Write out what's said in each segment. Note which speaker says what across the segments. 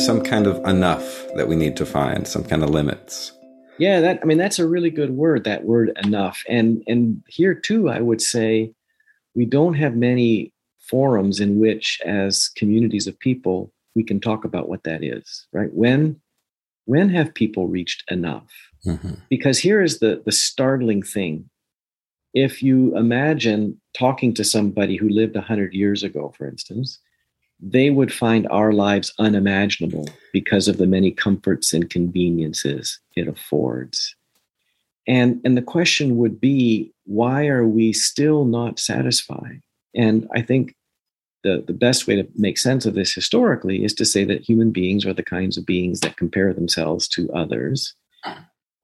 Speaker 1: there's some kind of enough that we need to find, some kind of limits.
Speaker 2: Yeah, that I mean that's a really good word, that word enough. And and here too, I would say we don't have many forums in which as communities of people we can talk about what that is, right? When when have people reached enough? Mm-hmm. Because here is the the startling thing. If you imagine talking to somebody who lived 100 years ago, for instance, they would find our lives unimaginable because of the many comforts and conveniences it affords. And, and the question would be why are we still not satisfied? And I think the, the best way to make sense of this historically is to say that human beings are the kinds of beings that compare themselves to others.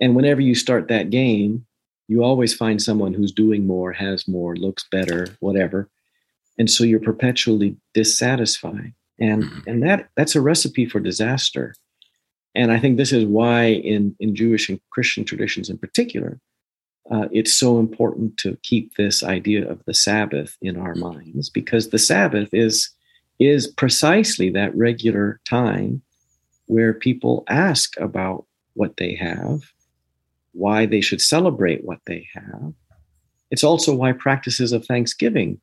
Speaker 2: And whenever you start that game, you always find someone who's doing more, has more, looks better, whatever and so you're perpetually dissatisfied. And mm-hmm. and that that's a recipe for disaster. And i think this is why in in jewish and christian traditions in particular uh, it's so important to keep this idea of the sabbath in our minds because the sabbath is is precisely that regular time where people ask about what they have why they should celebrate what they have. It's also why practices of thanksgiving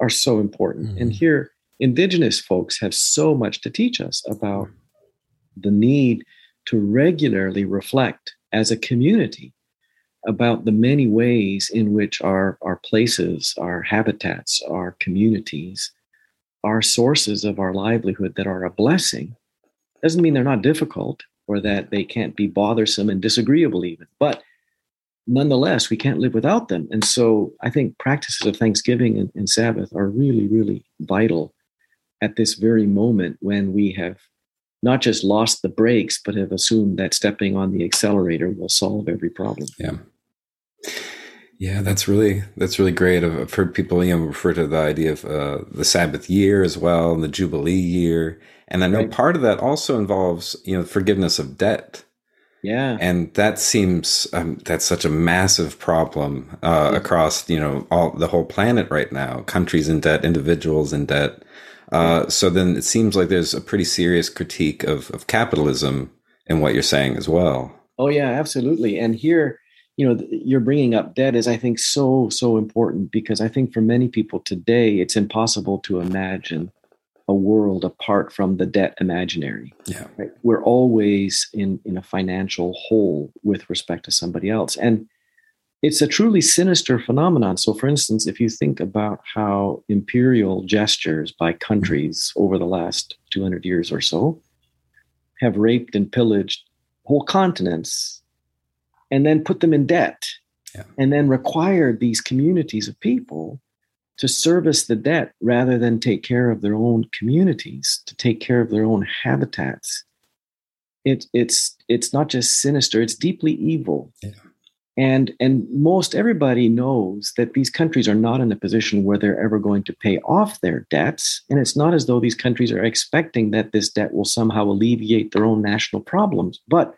Speaker 2: are so important. Mm-hmm. And here, indigenous folks have so much to teach us about the need to regularly reflect as a community about the many ways in which our, our places, our habitats, our communities are sources of our livelihood that are a blessing. Doesn't mean they're not difficult or that they can't be bothersome and disagreeable, even, but nonetheless, we can't live without them. And so I think practices of Thanksgiving and, and, Sabbath are really, really vital at this very moment when we have not just lost the brakes, but have assumed that stepping on the accelerator will solve every problem.
Speaker 1: Yeah. Yeah, that's really that's really great. I've heard people you know refer to the idea of uh, the Sabbath year as well, and the Jubilee year, and I know right. part of that also involves you know forgiveness of debt.
Speaker 2: Yeah.
Speaker 1: And that seems um, that's such a massive problem uh, across you know all the whole planet right now. Countries in debt, individuals in debt. Uh, so then it seems like there's a pretty serious critique of, of capitalism in what you're saying as well.
Speaker 2: Oh yeah, absolutely. And here, you know, you're bringing up debt is I think so so important because I think for many people today it's impossible to imagine a world apart from the debt imaginary.
Speaker 1: Yeah.
Speaker 2: Right? We're always in, in a financial hole with respect to somebody else. And it's a truly sinister phenomenon. So, for instance, if you think about how imperial gestures by mm-hmm. countries over the last 200 years or so have raped and pillaged whole continents and then put them in debt yeah. and then required these communities of people to service the debt rather than take care of their own communities, to take care of their own habitats. It, it's it's not just sinister; it's deeply evil. Yeah. And and most everybody knows that these countries are not in a position where they're ever going to pay off their debts, and it's not as though these countries are expecting that this debt will somehow alleviate their own national problems. But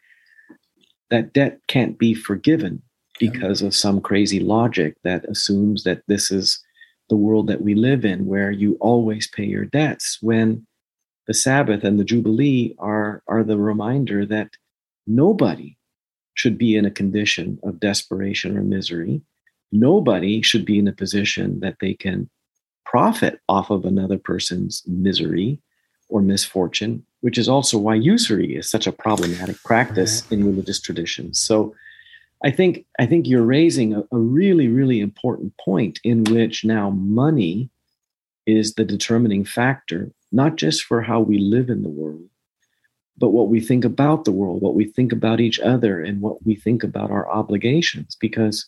Speaker 2: that debt can't be forgiven because yeah. of some crazy logic that assumes that this is the world that we live in, where you always pay your debts, when the Sabbath and the Jubilee are, are the reminder that nobody should be in a condition of desperation or misery. Nobody should be in a position that they can profit off of another person's misery or misfortune, which is also why usury is such a problematic practice in religious traditions. So I think I think you're raising a, a, really really important point in which now money is the determining factor, not just for how we live in the world, but what we think about the world, what we think about each other, and what we think about our obligations. Because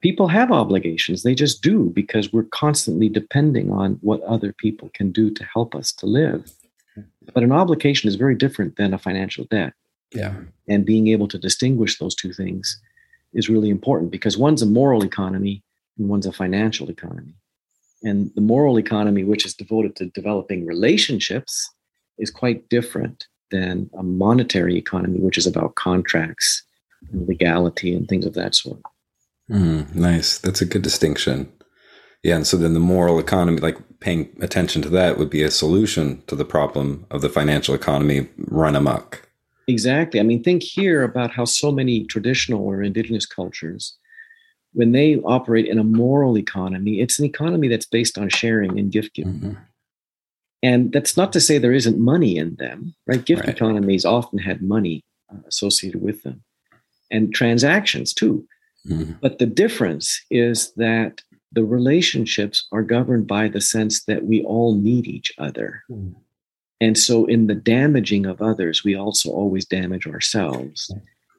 Speaker 2: people have obligations, they just do because we're constantly depending on what other people can do to help us to live. But an obligation is very different than a financial debt.
Speaker 1: Yeah.
Speaker 2: And being able to distinguish those two things is really important because one's a moral economy and one's a financial economy. And the moral economy, which is devoted to developing relationships, is quite different than a monetary economy, which is about contracts and legality and things of that sort.
Speaker 1: Mm, nice. That's a good distinction. Yeah, and so then the moral economy, like paying attention to that, would be a solution to the problem of the financial economy run amok.
Speaker 2: Exactly. I mean, think here about how so many traditional or indigenous cultures, when they operate in a moral economy, it's an economy that's based on sharing and gift giving. Mm-hmm. And that's not to say there isn't money in them, right? Gift right. economies often had money uh, associated with them and transactions too. Mm-hmm. But the difference is that the relationships are governed by the sense that we all need each other. Mm-hmm. And so, in the damaging of others, we also always damage ourselves.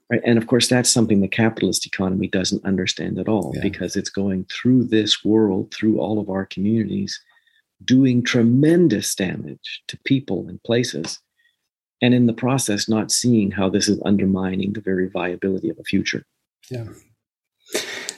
Speaker 2: Right? And of course, that's something the capitalist economy doesn't understand at all yeah. because it's going through this world, through all of our communities, doing tremendous damage to people and places. And in the process, not seeing how this is undermining the very viability of a future.
Speaker 1: Yeah.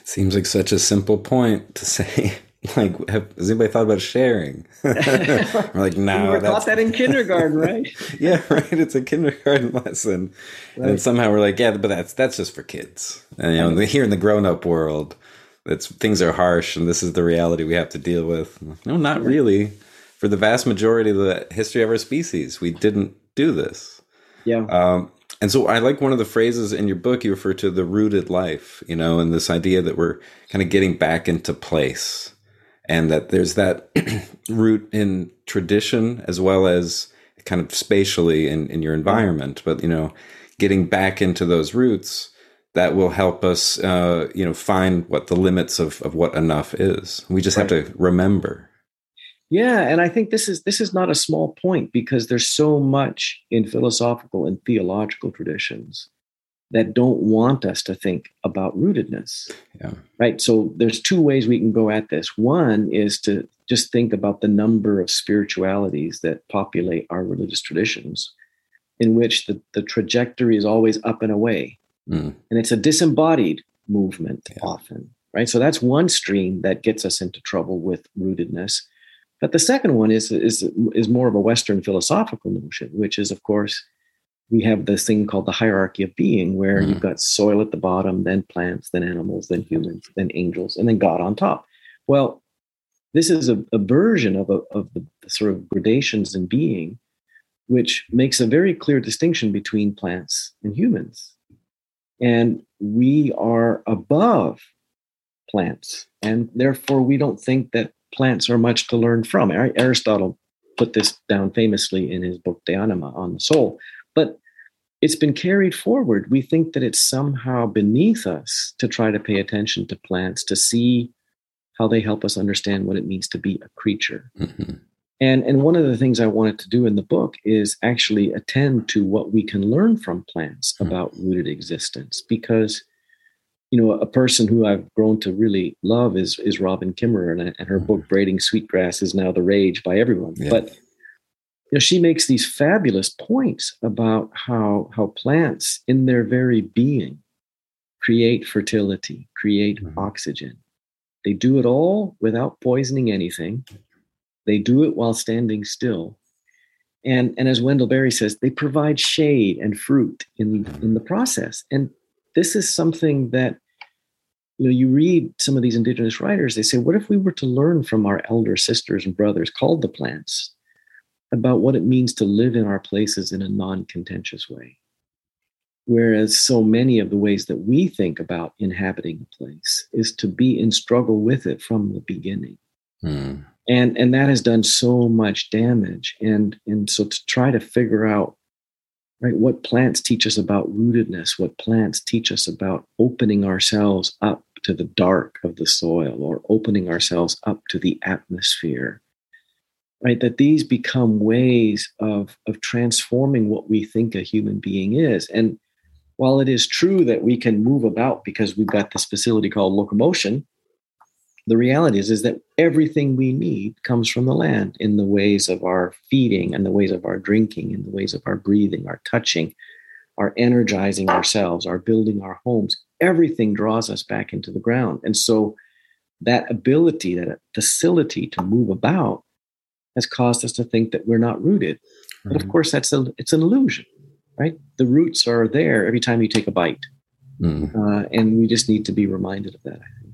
Speaker 1: Seems like such a simple point to say. Like, have, has anybody thought about sharing? we're like, no.
Speaker 2: We were taught that in kindergarten, right?
Speaker 1: yeah, right. It's a kindergarten lesson, right. and somehow we're like, yeah, but that's that's just for kids. And you know, here in the grown-up world, it's things are harsh, and this is the reality we have to deal with. No, not really. For the vast majority of the history of our species, we didn't do this.
Speaker 2: Yeah.
Speaker 1: Um, and so I like one of the phrases in your book you refer to the rooted life, you know, and this idea that we're kind of getting back into place and that there's that root in tradition as well as kind of spatially in, in your environment. But, you know, getting back into those roots that will help us, uh, you know, find what the limits of, of what enough is. We just right. have to remember.
Speaker 2: Yeah, and I think this is this is not a small point because there's so much in philosophical and theological traditions that don't want us to think about rootedness.
Speaker 1: Yeah.
Speaker 2: Right? So there's two ways we can go at this. One is to just think about the number of spiritualities that populate our religious traditions in which the, the trajectory is always up and away. Mm. And it's a disembodied movement yeah. often, right? So that's one stream that gets us into trouble with rootedness. But the second one is, is, is more of a Western philosophical notion, which is, of course, we have this thing called the hierarchy of being, where mm. you've got soil at the bottom, then plants, then animals, then humans, then angels, and then God on top. Well, this is a, a version of, a, of the, the sort of gradations in being, which makes a very clear distinction between plants and humans. And we are above plants, and therefore we don't think that plants are much to learn from. Aristotle put this down famously in his book De Anima on the soul. But it's been carried forward. We think that it's somehow beneath us to try to pay attention to plants, to see how they help us understand what it means to be a creature. Mm-hmm. And, and one of the things I wanted to do in the book is actually attend to what we can learn from plants mm-hmm. about rooted existence because you know, a person who I've grown to really love is is Robin Kimmerer, and, and her mm-hmm. book "Braiding Sweetgrass" is now the rage by everyone. Yeah. But you know, she makes these fabulous points about how how plants, in their very being, create fertility, create mm-hmm. oxygen. They do it all without poisoning anything. They do it while standing still. And, and as Wendell Berry says, they provide shade and fruit in, mm-hmm. in the process. And this is something that you know you read some of these indigenous writers they say what if we were to learn from our elder sisters and brothers called the plants about what it means to live in our places in a non-contentious way whereas so many of the ways that we think about inhabiting a place is to be in struggle with it from the beginning mm. and and that has done so much damage and and so to try to figure out right? What plants teach us about rootedness, what plants teach us about opening ourselves up to the dark of the soil or opening ourselves up to the atmosphere, right? That these become ways of, of transforming what we think a human being is. And while it is true that we can move about because we've got this facility called locomotion, the reality is, is that everything we need comes from the land in the ways of our feeding and the ways of our drinking in the ways of our breathing our touching our energizing ourselves our building our homes everything draws us back into the ground and so that ability that facility to move about has caused us to think that we're not rooted mm-hmm. but of mm-hmm. course that's a it's an illusion right the roots are there every time you take a bite mm-hmm. uh, and we just need to be reminded of that i think